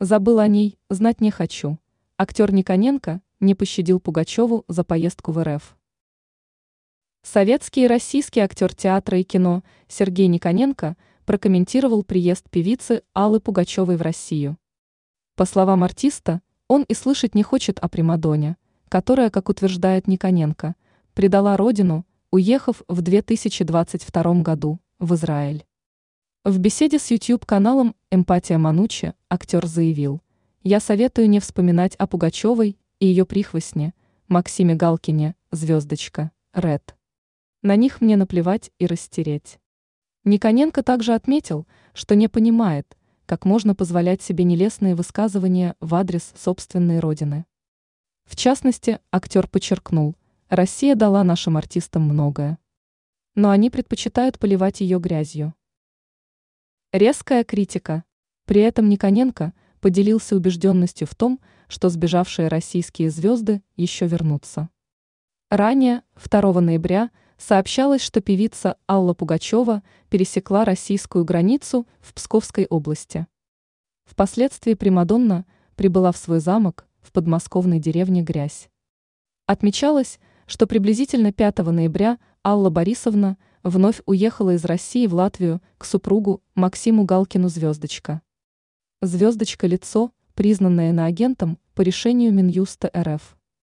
Забыл о ней, знать не хочу. Актер Никоненко не пощадил Пугачеву за поездку в РФ. Советский и российский актер театра и кино Сергей Никоненко прокомментировал приезд певицы Аллы Пугачевой в Россию. По словам артиста, он и слышать не хочет о Примадоне, которая, как утверждает Никоненко, предала родину, уехав в 2022 году в Израиль. В беседе с YouTube-каналом «Эмпатия Манучи» актер заявил, «Я советую не вспоминать о Пугачевой и ее прихвостне, Максиме Галкине, звездочка, Ред. На них мне наплевать и растереть». Никоненко также отметил, что не понимает, как можно позволять себе нелестные высказывания в адрес собственной родины. В частности, актер подчеркнул, Россия дала нашим артистам многое. Но они предпочитают поливать ее грязью. Резкая критика. При этом Никоненко поделился убежденностью в том, что сбежавшие российские звезды еще вернутся. Ранее, 2 ноября, сообщалось, что певица Алла Пугачева пересекла российскую границу в Псковской области. Впоследствии Примадонна прибыла в свой замок в подмосковной деревне Грязь. Отмечалось, что приблизительно 5 ноября Алла Борисовна – вновь уехала из России в Латвию к супругу Максиму Галкину Звездочка. Звездочка – лицо, признанное иноагентом по решению Минюста РФ.